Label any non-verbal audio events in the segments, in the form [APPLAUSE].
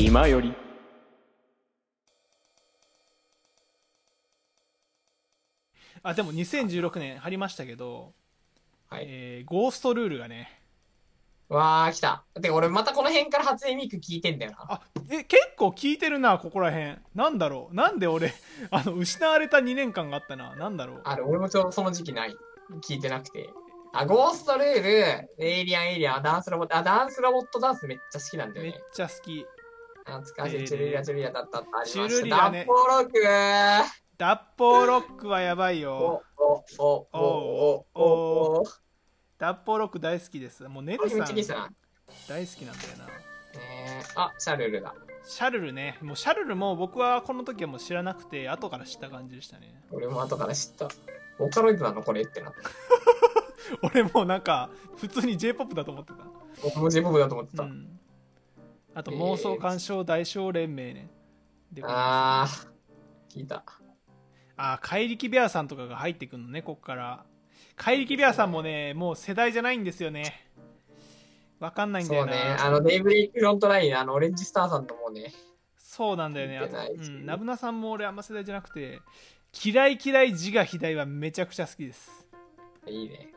暇よりあでも2016年貼りましたけど、はい。えーゴーストルールがねわー、来た。で、俺またこの辺から初音ミク聞いてんだよな。あえ結構聞いてるなここら辺なんだろうなんで俺 [LAUGHS] あの失われた2年間があったななんだろうある、俺もちょうどその時期ない。聞いてなくて。あ、ゴーストルール、エイリアンエイリアン、ダンスロボット、あ、ダンスロボットダンスめっちゃ好きなんだよめっね。ちゃ好き懐かしい、チュルリラチュルリラだったったありました。チュルリラねダッポーロック脱法ロックはやばいよお、お、お、お、お、お、お。脱法ロック大好きですもうネルさん。大好きなんだよなえー、あ、シャルルだ。シャルルねもうシャルルも僕はこの時はもう知らなくて後から知った感じでしたね俺も後から知った。ボーカロイドなのこれってなった。[LAUGHS] 俺もうなんか普通に J-POP だと思ってた僕も J-POP だと思ってた。うんあと妄想鑑賞大賞連盟ねであー、聞いた。あ怪力ベアさんとかが入ってくるのねこっから怪力ベアさんもねもう世代じゃないんですよねわかんないんだよなそうね。あの、デイブレイクフロントライン、あの、オレンジスターさんともね。そうなんだよねあと、うん、ナブナさんも俺あんま世代じゃなくて嫌い嫌い自我肥大はめちゃくちゃ好きですいいね。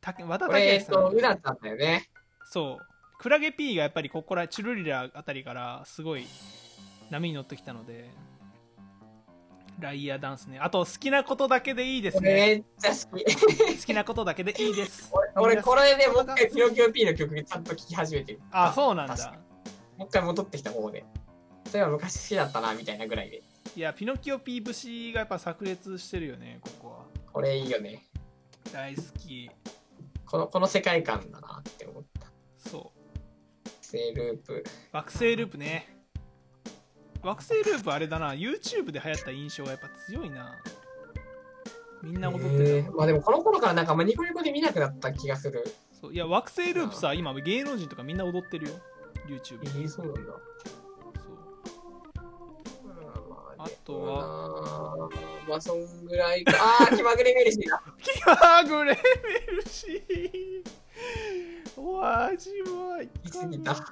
た和田これ、えっと、武さんうなさんだよね。そうクラゲ P がやっぱりここらチュルリラあたりからすごい波に乗ってきたのでライアーダンスねあと好きなことだけでいいですねめっちゃ好き。[LAUGHS] 好きなことだけでいいです俺、俺これでもう一回ピノキオ P の曲ちゃんと聴き始めてる。あそうなんだもう一回戻ってきた方で。そういえば昔好きだったな、みたいなぐらいで。いやピノキオ P 節がやっぱ炸裂してるよねここはこれいいよね。大好きこの、この世界観だなって思った。そうセーループ。惑星ループね惑星ループあれだな YouTube で流行った印象がやっぱ強いなみんな踊ってた、えーまあでもこの頃からなんかあんまニコニコで見なくなった気がする。そういや惑星ループさ今芸能人とかみんな踊ってるよ YouTube えー、そうなんだ。そうあとはは。まあそんぐらいか。あー、気まぐれメルシーだ。キャーグレメルシーお味は行き過ぎた。い行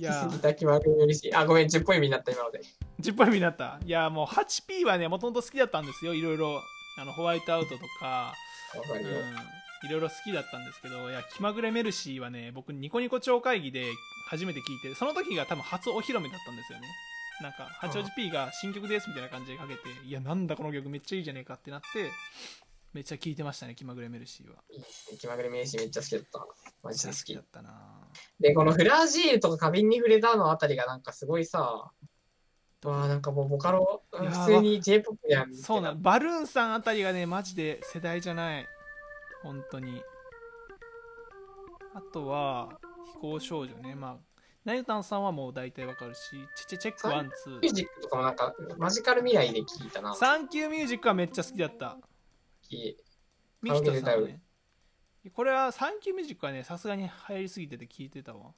き過やぎた気まぐれメルシー。あ、ごめん、10ポイントになった今ので。10本目になったいやもう 8P はねもともと好きだったんですよいろいろあのホワイトアウトとか。うん、いろいろ好きだったんですけどいや気まぐれメルシーはね僕ニコニコ超会議で初めて聞いてその時が多分初お披露目だったんですよねなんか八王子 P が新曲ですみたいな感じでかけていやなんだこの曲めっちゃいいじゃねえかってなってめっちゃ聞いてましたね気まぐれメルシーは気まぐれメルシーめっちゃ好きだった。マジで好きだ。ったなで、このフラジールとか花瓶に触れたのあたりがなんかすごいさ、わあなんかもうボカロ、普通に J-POP やんそうなんバルーンさんあたりがねマジで世代じゃない本当にあとは飛行少女ねまあナユタンさんはもう大体わかるしチェチェチェックワンツーミュージックとかもなんかマジカル未来で聞いたな。サンキューミュージックはめっちゃ好きだった。きミキトさんね。これはサンキューミュージックはね、さすがに流行りすぎてて聞いてたわ。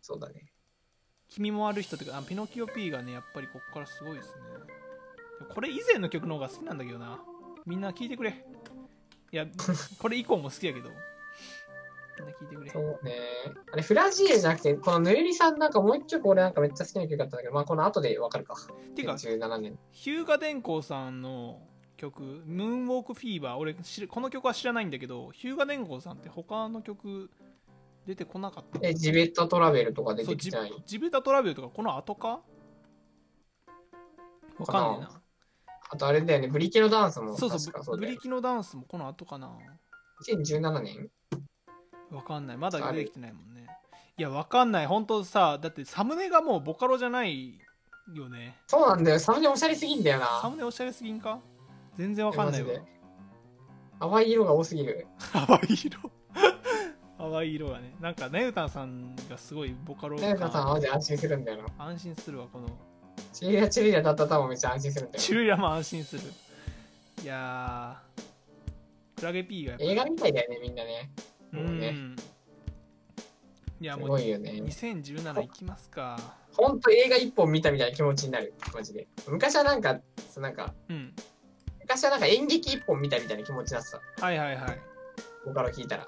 そうだね。君も悪い人ってか、あピノキオ P がね、やっぱりこっからすごいですね。これ以前の曲の方が好きなんだけどな。みんな聞いてくれ。いや、[LAUGHS] これ以降も好きやけど。みんな聞いてくれそ。うね。あれ、フラジールじゃなくて、このぬゆりさんなんかもう一曲俺なんかめっちゃ好きな曲だったんだけど、まあこの後でわかるか。ていうか、17年。ヒューガ電工さんの曲、ムーンウォークフィーバー、俺この曲は知らないんだけど、ヒューガ電工さんって他の曲出てこなかった。え、ジベットトラベルとか出てきてない。ジベタトラベルとかこの後か？わかんねえな。あとあれだよね、ブリキのダンスもそうそうブリキのダンスもこの後かな。2017年？わかんない。まだ出てきてないもんね。いやわかんない。本当さだってサムネがもうボカロじゃないよね。そうなんだよ、サムネおしゃれすぎんだよな。サムネおしゃれすぎんか？全然わかんないわ淡い色が多すぎる。淡い色 [LAUGHS] 淡い色がねなんかネウタンさんがすごいボカロねかさん感マジ安心するんだよな。安心するわこのチリラチリラだったら多分めっちゃ安心するんだよチ。ルヤも安心するいやークラゲ P がやっぱ映画みたいだよね、みんなね。うもうねんいやすもうね。2017いきますかほんと映画一本見たみたいな気持ちになる。マジで。昔はなんか、そうなんか、うん昔はなんか演劇一本見たみたいな気持ちになってた。はいはいはいボカロ聞いたら。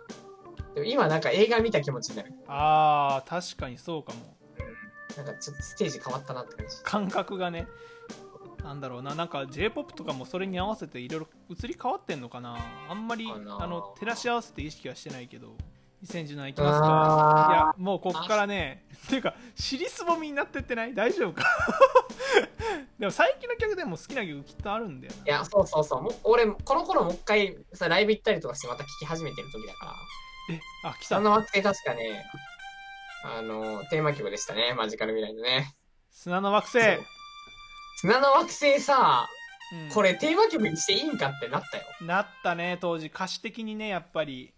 でも今なんか映画見た気持ちになる。あー確かにそうかもなんかちょっとステージ変わったなって感じ。感覚がねなんだろうななんか j p o p とかもそれに合わせていろいろ移り変わってんのかなあんまりあの照らし合わせて意識はしてないけど2017いきますかいやあもうこっからねっていうか尻すぼみになってってない？大丈夫か？[LAUGHS] でも最近の曲でも好きな曲きっとあるんだよーいや、そうそうそう。もう俺、この頃もう一回さ、ライブ行ったりとかしてまた聴き始めてる時だから。なえあ来た。その惑星確かね、あの、テーマ曲でしたね。マジカル未来のね。砂の惑星。砂の惑星さ、うん。これテーマ曲にしていいんかってなったよ。なったね当時。歌詞的にねやっぱり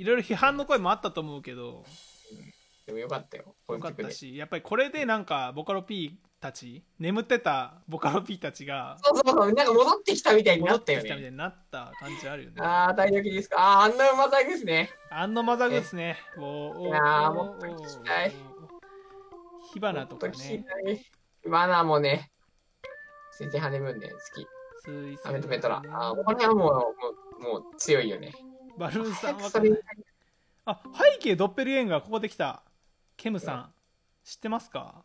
いろいろ批判の声もあったと思うけどでもよかったよ。よかっ。たしやっぱりこれでなんかボカロ P たち眠ってたボカロ P たちがそうそうそう、なんか戻ってきたみたいにな戻っったよね。てきたみたいになった感じあるよねあー、大丈夫ですか？あー、あんな馬さんですね。あんのマザグですねおーいやーおもっと聞きたい火花とかねたいマナーもね、水星ハネムーンね、好き。水星アメトメトラ。あー、これはもう、もう、もう強いよね。バルーンさんわかんない。あ背景ドッペルゲンガーここできた。ケムさん知ってますか？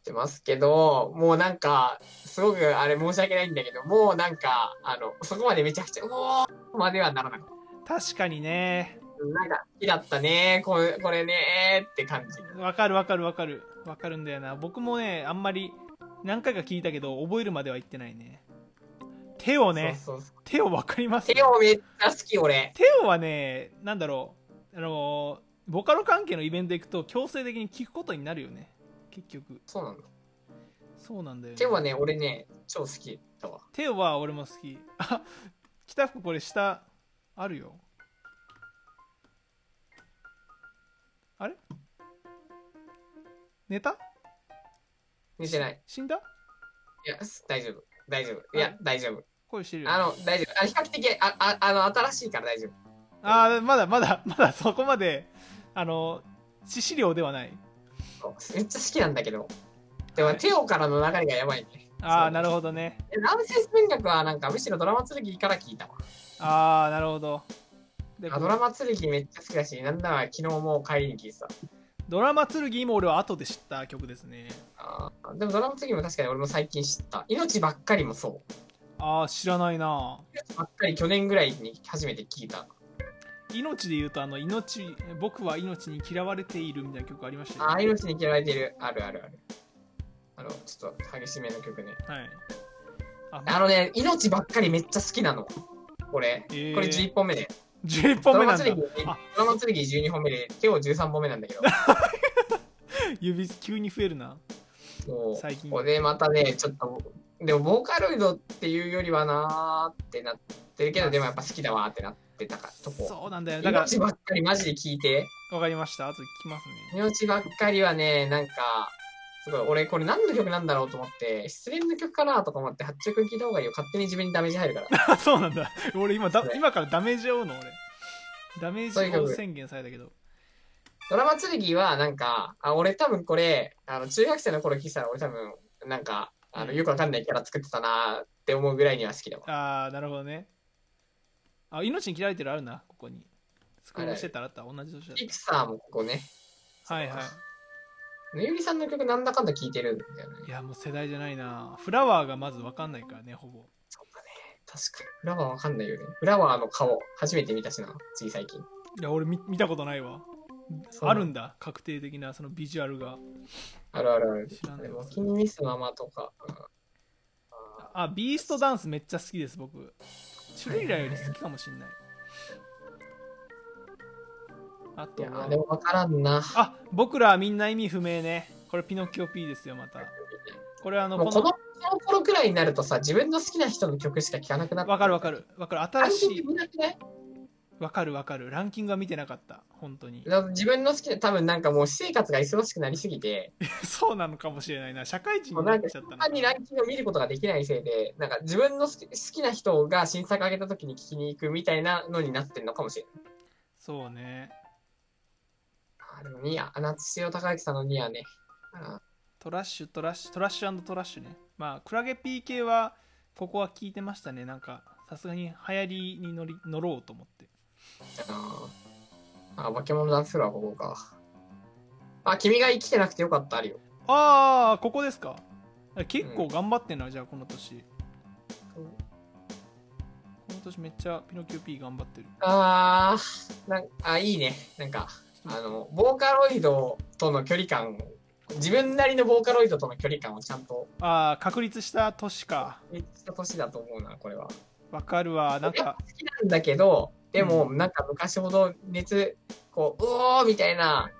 ってますけど、もうなんか、すごくあれ申し訳ないんだけど、もうなんか、あの、そこまでめちゃくちゃ、うおーまではならなかっ確かにね。た。なんか、好きだったね、これ、これねって感じ。わかるわかるわかる。わかるんだよな。僕もねあんまり何回か聞いたけど覚えるまでは言ってないね。テオね。そうそうそうテオわかります？手をめっちゃ好き、俺。テオはねなんだろうあのボカロ関係のイベント行くと強制的に聞くことになるよね結局そうなんだ。そうなんだよ、ね、手はね、俺ね、超好きだわ。テオは俺も好きあ北福これ下あるよあれ？寝た？見てない。死んだ？いや、大丈夫。大丈夫。いや、大丈夫。声してるよあの、大丈夫。あ比較的、あ、あ、あの、新しいから大丈夫。あーまだまだまだそこまであの致死量ではないめっちゃ好きなんだけど。でも、はいテオからの流れがやばいね。ああなるほほどねど。ラムセス文学はなんか、むしろドラマ剣から聞いたわ。ああなるほどであドラマ剣めっちゃ好きだし、なんなら昨日も帰りに聞いてた。ドラマ剣も俺は後で知った曲ですねあーでもドラマ剣も確かに俺も最近知った。命ばっかりもそう。ああ知らないな命ばっかり去年ぐらいに初めて聞いた。命で言うとあの命僕は命に嫌われているみたいな曲ありましたよああ、命に嫌われてる。あるあるある。あの、ちょっと激しめの曲ね。はいああのね、命ばっかりめっちゃ好きなの。これ。えーこれ11本目で。11本目なんだドラマ剣あドラマ剣12本目で、手を13本目なんだけど。[LAUGHS] 指急に増えるなそう最近ここでまたね、ちょっと、でもボーカロイドっていうよりはなーってなってるけど、でもやっぱ好きだわーってなってたかとこ。そうなんだよだから命ばっかりマジで聞いて。わかりました後で聞きますね命ばっかりはね、なんか、すごい、俺これ何の曲なんだろうと思って、失恋の曲かなとか思って、八丁君聞いた方がいいよ。勝手に自分にダメージ入るから。あ [LAUGHS] そうなんだ俺今だ今からダメージを負うの俺ダメージを宣言されたけどドラマ剣はなんか、あ、俺多分これ、あの、中学生の頃聞いてたら俺多分、なんか、あの、うんよくわかんないキャラ作ってたなーって思うぐらいには好きだわ。ああなるほどねあ命に切られてるあるなここにスクロールしてたらあった同じ年だっピクサーもここね。たはいはいぬゆりさんの曲なんだかんだ聞いてるんだよねい。やもう世代じゃないなフラワーがまず分かんないからねほぼそうだね。確かに。フラワーわかんないよね。フラワーの顔、初めて見たしな、つい最近。いや俺見見たことないわそうあるんだ確定的なそのビジュアルがあるあるある。知らないでも、気にミスママとか。うんあビーストダンスめっちゃ好きです僕。シュリラより好きかもしんない。あいやとはー、でもわからんな。あ僕らはみんな意味不明ね。これピノッキオ P ですよまた。これあのこのこの、頃くらいになるとさ、自分の好きな人の曲しか聴かなくなってわかるわかる。わかる。新しい？わかるわかる。ランキングは見てなかった。本当に。自分の好きな、多分なんかもう私生活が忙しくなりすぎて、[LAUGHS] そうなのかもしれないな。社会人になっちゃったのか。単にランキングを見ることができないせいで、なんか自分の好き好きな人が新作上げた時に聴きに行くみたいなのになってんのかもしれない。そうね。あでもニア、夏潮高之さんのニアね。あトラッシュトラッシュトラッシュトラッシュね。まあクラゲ PK はここは聞いてましたね。なんかさすがに流行りに乗り乗ろうと思ってああ、化け物ダンスフロアここか。あ、君が生きてなくてよかった、あるよ。ああここですか結構頑張ってんな、じゃあこの年この年めっちゃピノキオ P 頑張ってるあー、なんあ、いいね。なんか、あの、ボーカロイドとの距離感を、自分なりのボーカロイドとの距離感をちゃんと、ああ確立した年かめっちゃ年だと思うな、これは。わかるわなんか好きなんだけど、でも、なんか昔ほど熱、こう、うおーみたいな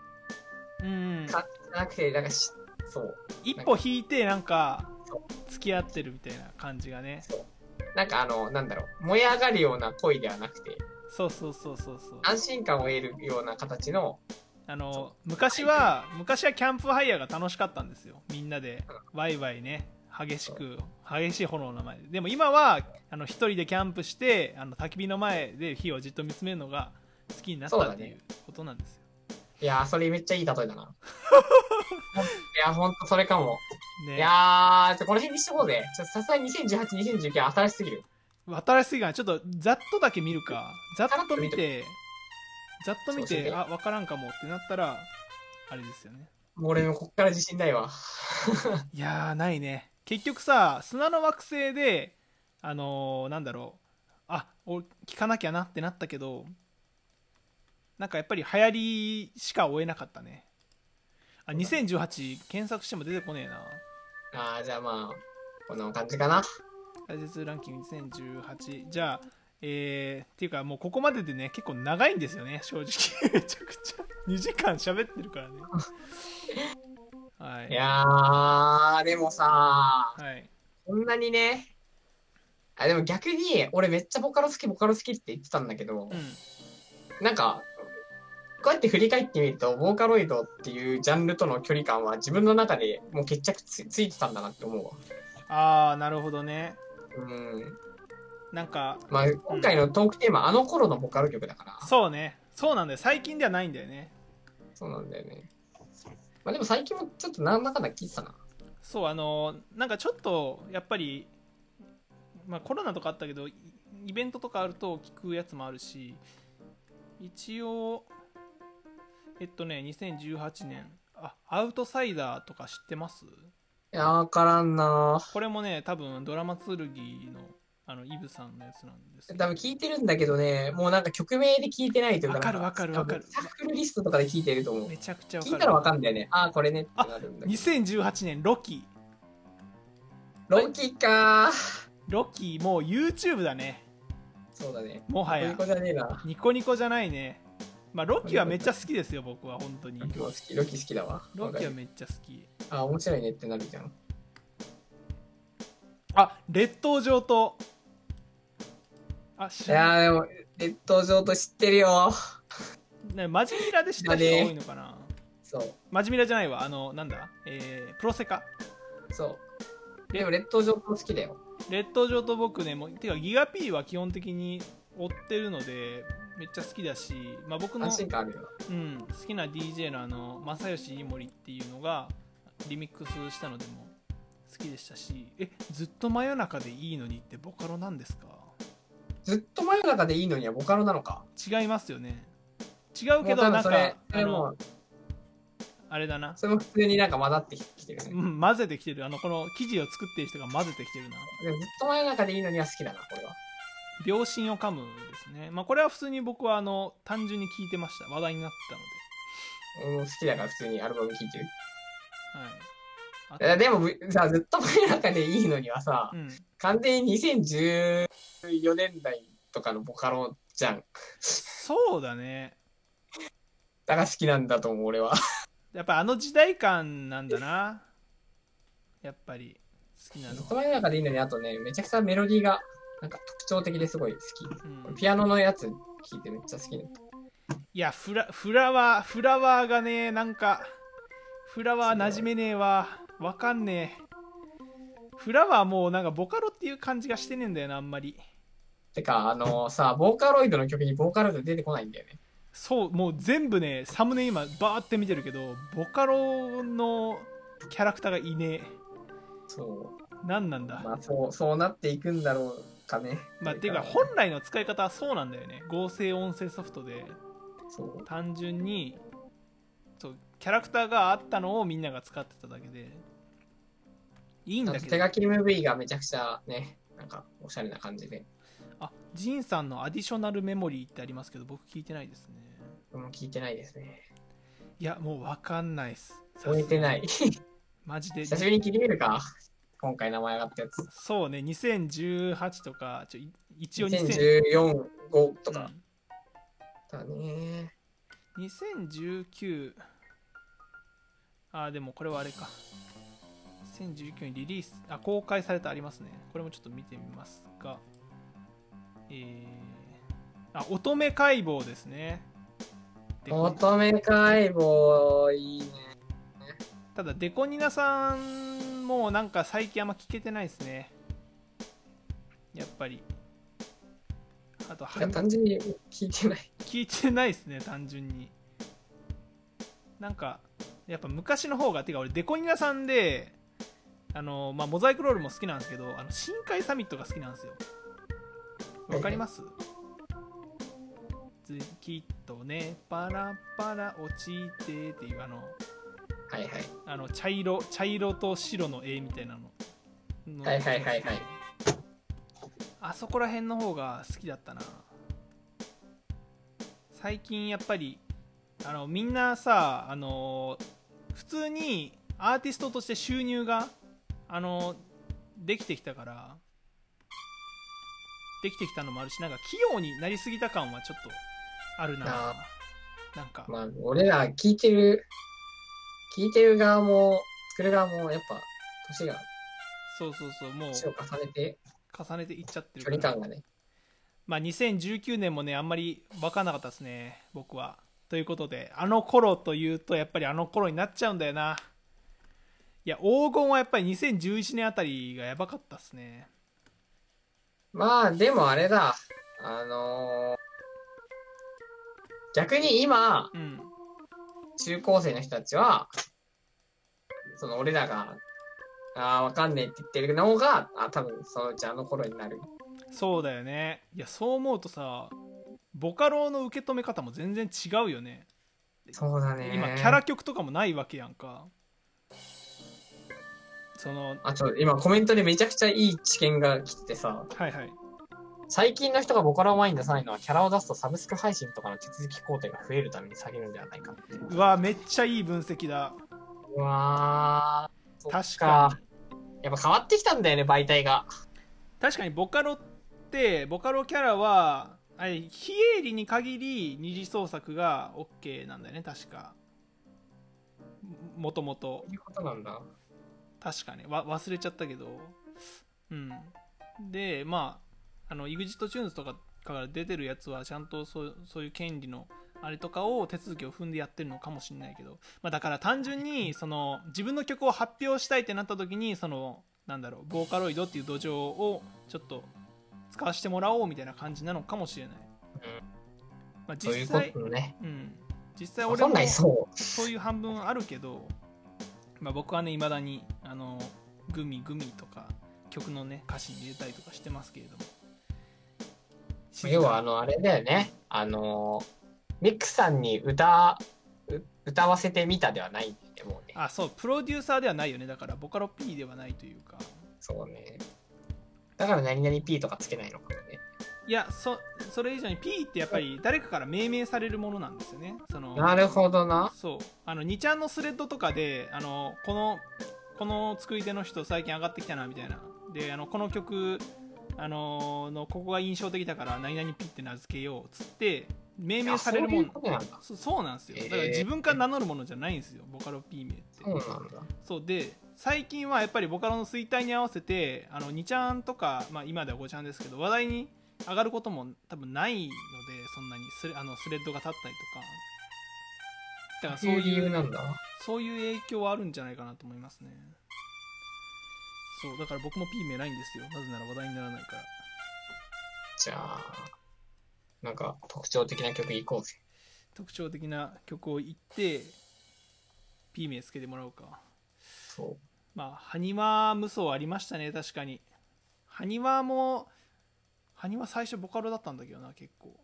うん感じじゃなくて、なんかし、そう。一歩引いてなんかそ付き合ってるみたいな感じがね。そう。なんかあの、なんだろう、燃え上がるような恋ではなくて、そうそうそうそうそう。安心感を得るような形の、あの昔は昔はキャンプファイヤーが楽しかったんですよ。みんなでワイワイね激しく激しい炎の前ででも今はあの一人でキャンプしてあの焚き火の前で火をじっと見つめるのが好きになったっていうことなんですよ、いやー、それめっちゃいい例えだな。[LAUGHS] いや、ほんとそれかも。ねいやこの辺にしとこうぜ。さすがに2018、2019は新しすぎる。新しすぎないちょっとざっとだけ見るかざっと見てざっと見ててあ分からんかもってなったらあれですよね俺もこっから自信ないわ。いやーないね結局さ砂の惑星であのーなんだろう。あ俺聞かなきゃなってなったけどなんかやっぱり流行りしか追えなかったね。あ2018検索しても出てこねえな。あー、じゃあまあ、この感じかな。大切ランキング2018じゃあえー、っていうかもうここまででね結構長いんですよね正直。[LAUGHS] めちゃくちゃ。2時間喋ってるからねはいいやー、でもさはいこんなにね、あ、でも逆に、俺めっちゃボカロ好き、ボカロ好きって言ってたんだけど、うんなんか、こうやって振り返ってみると、ボーカロイドっていうジャンルとの距離感は自分の中でもう決着つついてたんだなって思うわ。ああなるほどねうん。なんかまあ、今回のトークテーマ、あの頃のボカロ曲だから。そうねそうなんだよ最近ではないんだよねそうなんだよね。まあでも最近もちょっとなんだかんだ聞いてたな。そうあのなんかちょっとやっぱり、まあ、コロナとかあったけどイイベントとかあると聞くやつもあるし一応えっとね2018年あアウトサイダーとか知ってます？いやー、わからんなこれもね多分ドラマ剣のあのイブさんのやつなんですけど多分聞いてるんだけどね、もうなんか曲名で聞いてないというか、わかるわかるわかる多分シャッフルリストとかで聞いてると思う。めちゃくちゃわ聞いたらわかるかんだよね。ああ、これねってなるんだけど。2018年ロキロキかロキもう YouTube だねそうだね。もはやこういう子じゃねえな。ニコニコじゃないねまあロキはめっちゃ好きですよ僕は本当にロキも好き、ロキ好きだわ。ロキはめっちゃ好きあ、面白いねってなるじゃん。あ劣等上とあ知いらやー、でも、列島上と知ってるよ。ねマジミラで知った人が多いのかな？そう、マジミラじゃないわ。あのなんだ？えー、プロセカ？そう。でも、列島上と好きだよ。劣等上と僕ねもうてかギガ P は基本的に追ってるのでめっちゃ好きだし、まあ、僕の安、心感あるよ。うん、好きな DJ のあの正義井森っていうのがリミックスしたのでも好きでしたし。えずっと真夜中でいいのにってボカロなんですか？ずっと真夜中でいいのにはボカロなのか。違いますよね違うけどなんかあのあれだな、それも普通になんか混ざってきてるね。うん、混ぜてきてるあのこの生地を作ってる人が混ぜてきてるなでもずっと真夜中でいいのには好きだな、これは。秒針を噛むですねまあこれは普通に僕はあの単純に聞いてました話題になったの俺も好きだから普通にアルバム聴いてる。でも、ぶさ、ずっと真夜中でいいのにはさ、うん完全に2014年代とかのボカロじゃん。そうだねだから好きなんだと思う、俺は。やっぱあの時代感なんだなやっぱり好きなのは、ずっと真夜中でいいのに、あとね、めちゃくちゃメロディーが、なんか特徴的ですごい好き。うん、ピアノのやつ聴いてめっちゃ好きだった。いやフラフラワーフラワーがねなんかフラワー馴染めねえわわかんねえフラワーもうなんかボカロっていう感じがしてねえんだよなあんまりてか、あのさ、ボーカロイドの曲にボーカロイド出てこないんだよね。そうもう全部ねサムネ今バーって見てるけどボカロのキャラクターがいねえそ何なんだ？う。まあ、そう、そうなっていくんだろうかね。まあ、ていうか本来の使い方はそうなんだよね合成音声ソフトでそう。単純にそうキャラクターがあったのをみんなが使ってただけでいいんだけど手書き MV がめちゃくちゃね、なんかおしゃれな感じで。あジンさんのアディショナルメモリーってありますけど僕聞いてないですねもう聞いてないですね。いやもう分かんないっす覚えてない。マジで久しぶりに聞いてみるか。今回名前上がったやつ。そうね2018とかちょい一応2000 2014、5とかうんだね。2019あでもこれはあれか2019にリリースあ公開されたありますね。これもちょっと見てみますが。えー、あ乙女解剖ですね。で乙女解剖、いいね。ただデコニナさんもなんか最近あんま聞けてないですね。やっぱり。あと単純に聞いてない。聞いてないですね単純に。なんかやっぱ昔の方がてか俺デコニナさんであの、まあ、モザイクロールも好きなんですけどあの深海サミットが好きなんですよ。わかります？きっとねパラパラ落ちてっていうあのはいはい。あの茶色茶色と白の絵みたいなの。のはいはいはいはい。あそこら辺の方が好きだったな。最近やっぱりあのみんなさあの普通にアーティストとして収入があのできてきたからできてきたのもあるしなんか器用になりすぎた感はちょっとあるなあなんかまあ、俺ら聞いてる、聞いてる側も、作る側も、やっぱ、年が、そうそうそうもう年を重ねて、重ねていっちゃってる距離感がね。まあ、2019年もね、あんまり分かんなかったですね、僕は。ということで、あの頃というと、やっぱりあの頃になっちゃうんだよな。いや、黄金はやっぱり2011年あたりがやばかったっすね。まあ、でもあれだ。あのー逆に今、うん。中高生の人たちは、その俺らが、ああ、わかんねえって言ってるのが、あ多分そのうちあの頃になる。そうだよね。いや、そう思うとさ、ボカロの受け止め方も全然違うよね。そうだね。今、キャラ曲とかもないわけやんか。その、あ、ちょ、今コメントでめちゃくちゃいい知見が来ててさ、はいはい。最近の人がボカロを前に出さないのは、キャラを出すとサブスク配信とかの手続き工程が増えるために下げるんではないかっていう。うわ、めっちゃいい分析だ。うわ確かやっぱ変わってきたんだよね、媒体が。確かにボカロってボカロキャラはあれ非営利に限り二次創作が OK なんだよね確かももともとそういうことなんだ。確かねわ忘れちゃったけど。うん。でまああの EXITTUNES とかから出てるやつはちゃんとそうそういう権利のあれとかを手続きを踏んでやってるのかもしれないけど、まあ、だから単純にその自分の曲を発表したいってなった時にそのなんだろうボーカロイドっていう土壌をちょっと使わせてもらおうみたいな感じなのかもしれない、まあ、実際とね。うん、実際俺も。そういう半分あるけど、まあ、僕はねいまだにあのグミグミとか曲のね歌詞に入れたりとかしてますけれども要はあの、あれだよね。あの、ミックさんに歌、う歌わせてみたではないんだよね、もうね。あそうプロデューサーではないよねだからボカロ P ではないというかそうね。だから何々 P とかつけないのか。いやそそれ以上に P ってやっぱり誰かから命名されるものなんですよね。そのなるほどな。そう。あの2ちゃんのスレッドとかであのこのこの作り手の人最近上がってきたなみたいな。であのこの曲あののここが印象的だから何々ピって名付けようっつって命名されるもん。ことなんだ。そそうなんですよ。だから自分から名乗るものじゃないんですよボカロ P 名って。そうなんだ。そう。で最近はやっぱりボカロの衰退に合わせてあの2ちゃんとか、まあ、今では5ちゃんですけど話題に上がることも多分ないのでそんなにスレあのスレッドが立ったりとかだからそういうなんだ。そういう影響はあるんじゃないかなと思いますねそうだから僕も P 名ないんですよなぜなら話題にならないからじゃあ、なんか特徴的な曲いこうぜ。特徴的な曲を言って P 名つけてもらおうかそう。まあ、ハニワ無双ありましたね、確かに。ハニワも、ハニワ最初ボカロだったんだけどな、結構。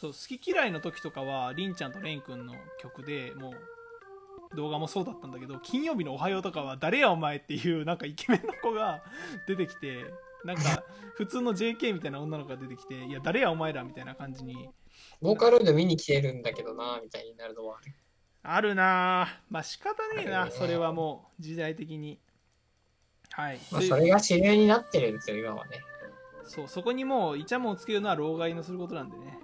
そう好き嫌いの時とかはりんちゃんとれんくんの曲でもう動画もそうだったんだけど金曜日の「おはよう」とかは「誰やお前」っていうなんかイケメンの子が出てきてなんか普通の JK みたいな女の子が出てきて「いや誰やお前ら」みたいな感じにボーカロイド見に来てるんだけどな、みたいになるのはある。なあまあ仕方ねえなそれはもう時代的にはいまあ、それが主流になってるんですよ、今はね。そうそこにもうイチャモンをつけるのは老害のすることなんでね。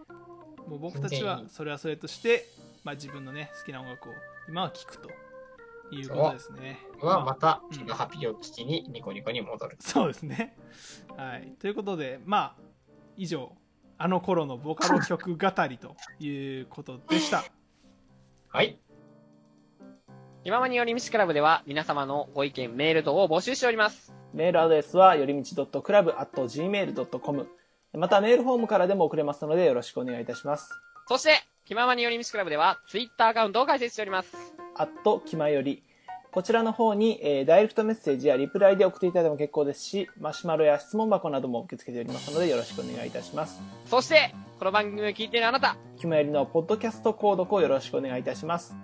もう僕たちはそれはそれとして、まあ、自分のね好きな音楽を今は聴くということですね。は、またうん、ハピを聞きにニコニコに戻る。そうですね。[LAUGHS] はい。ということでまあ以上あの頃のボカロ曲語りということでした。[LAUGHS] はい。気ままに寄り道クラブでは皆様のご意見、メール等を募集しております。メールアドレスはよりみち .club.gmail.com またメールフォームからでも送れますのでよろしくお願いいたします。そして、気ままに寄り道クラブではツイッターアカウントを開設しております。アットきまより。こちらの方に、えーダイレクトメッセージやリプライで送っていただいても結構ですし、マシュマロや質問箱なども受け付けておりますのでよろしくお願いいたします。そして、この番組を聞いているあなた、きまよりのポッドキャスト購読をよろしくお願いいたします。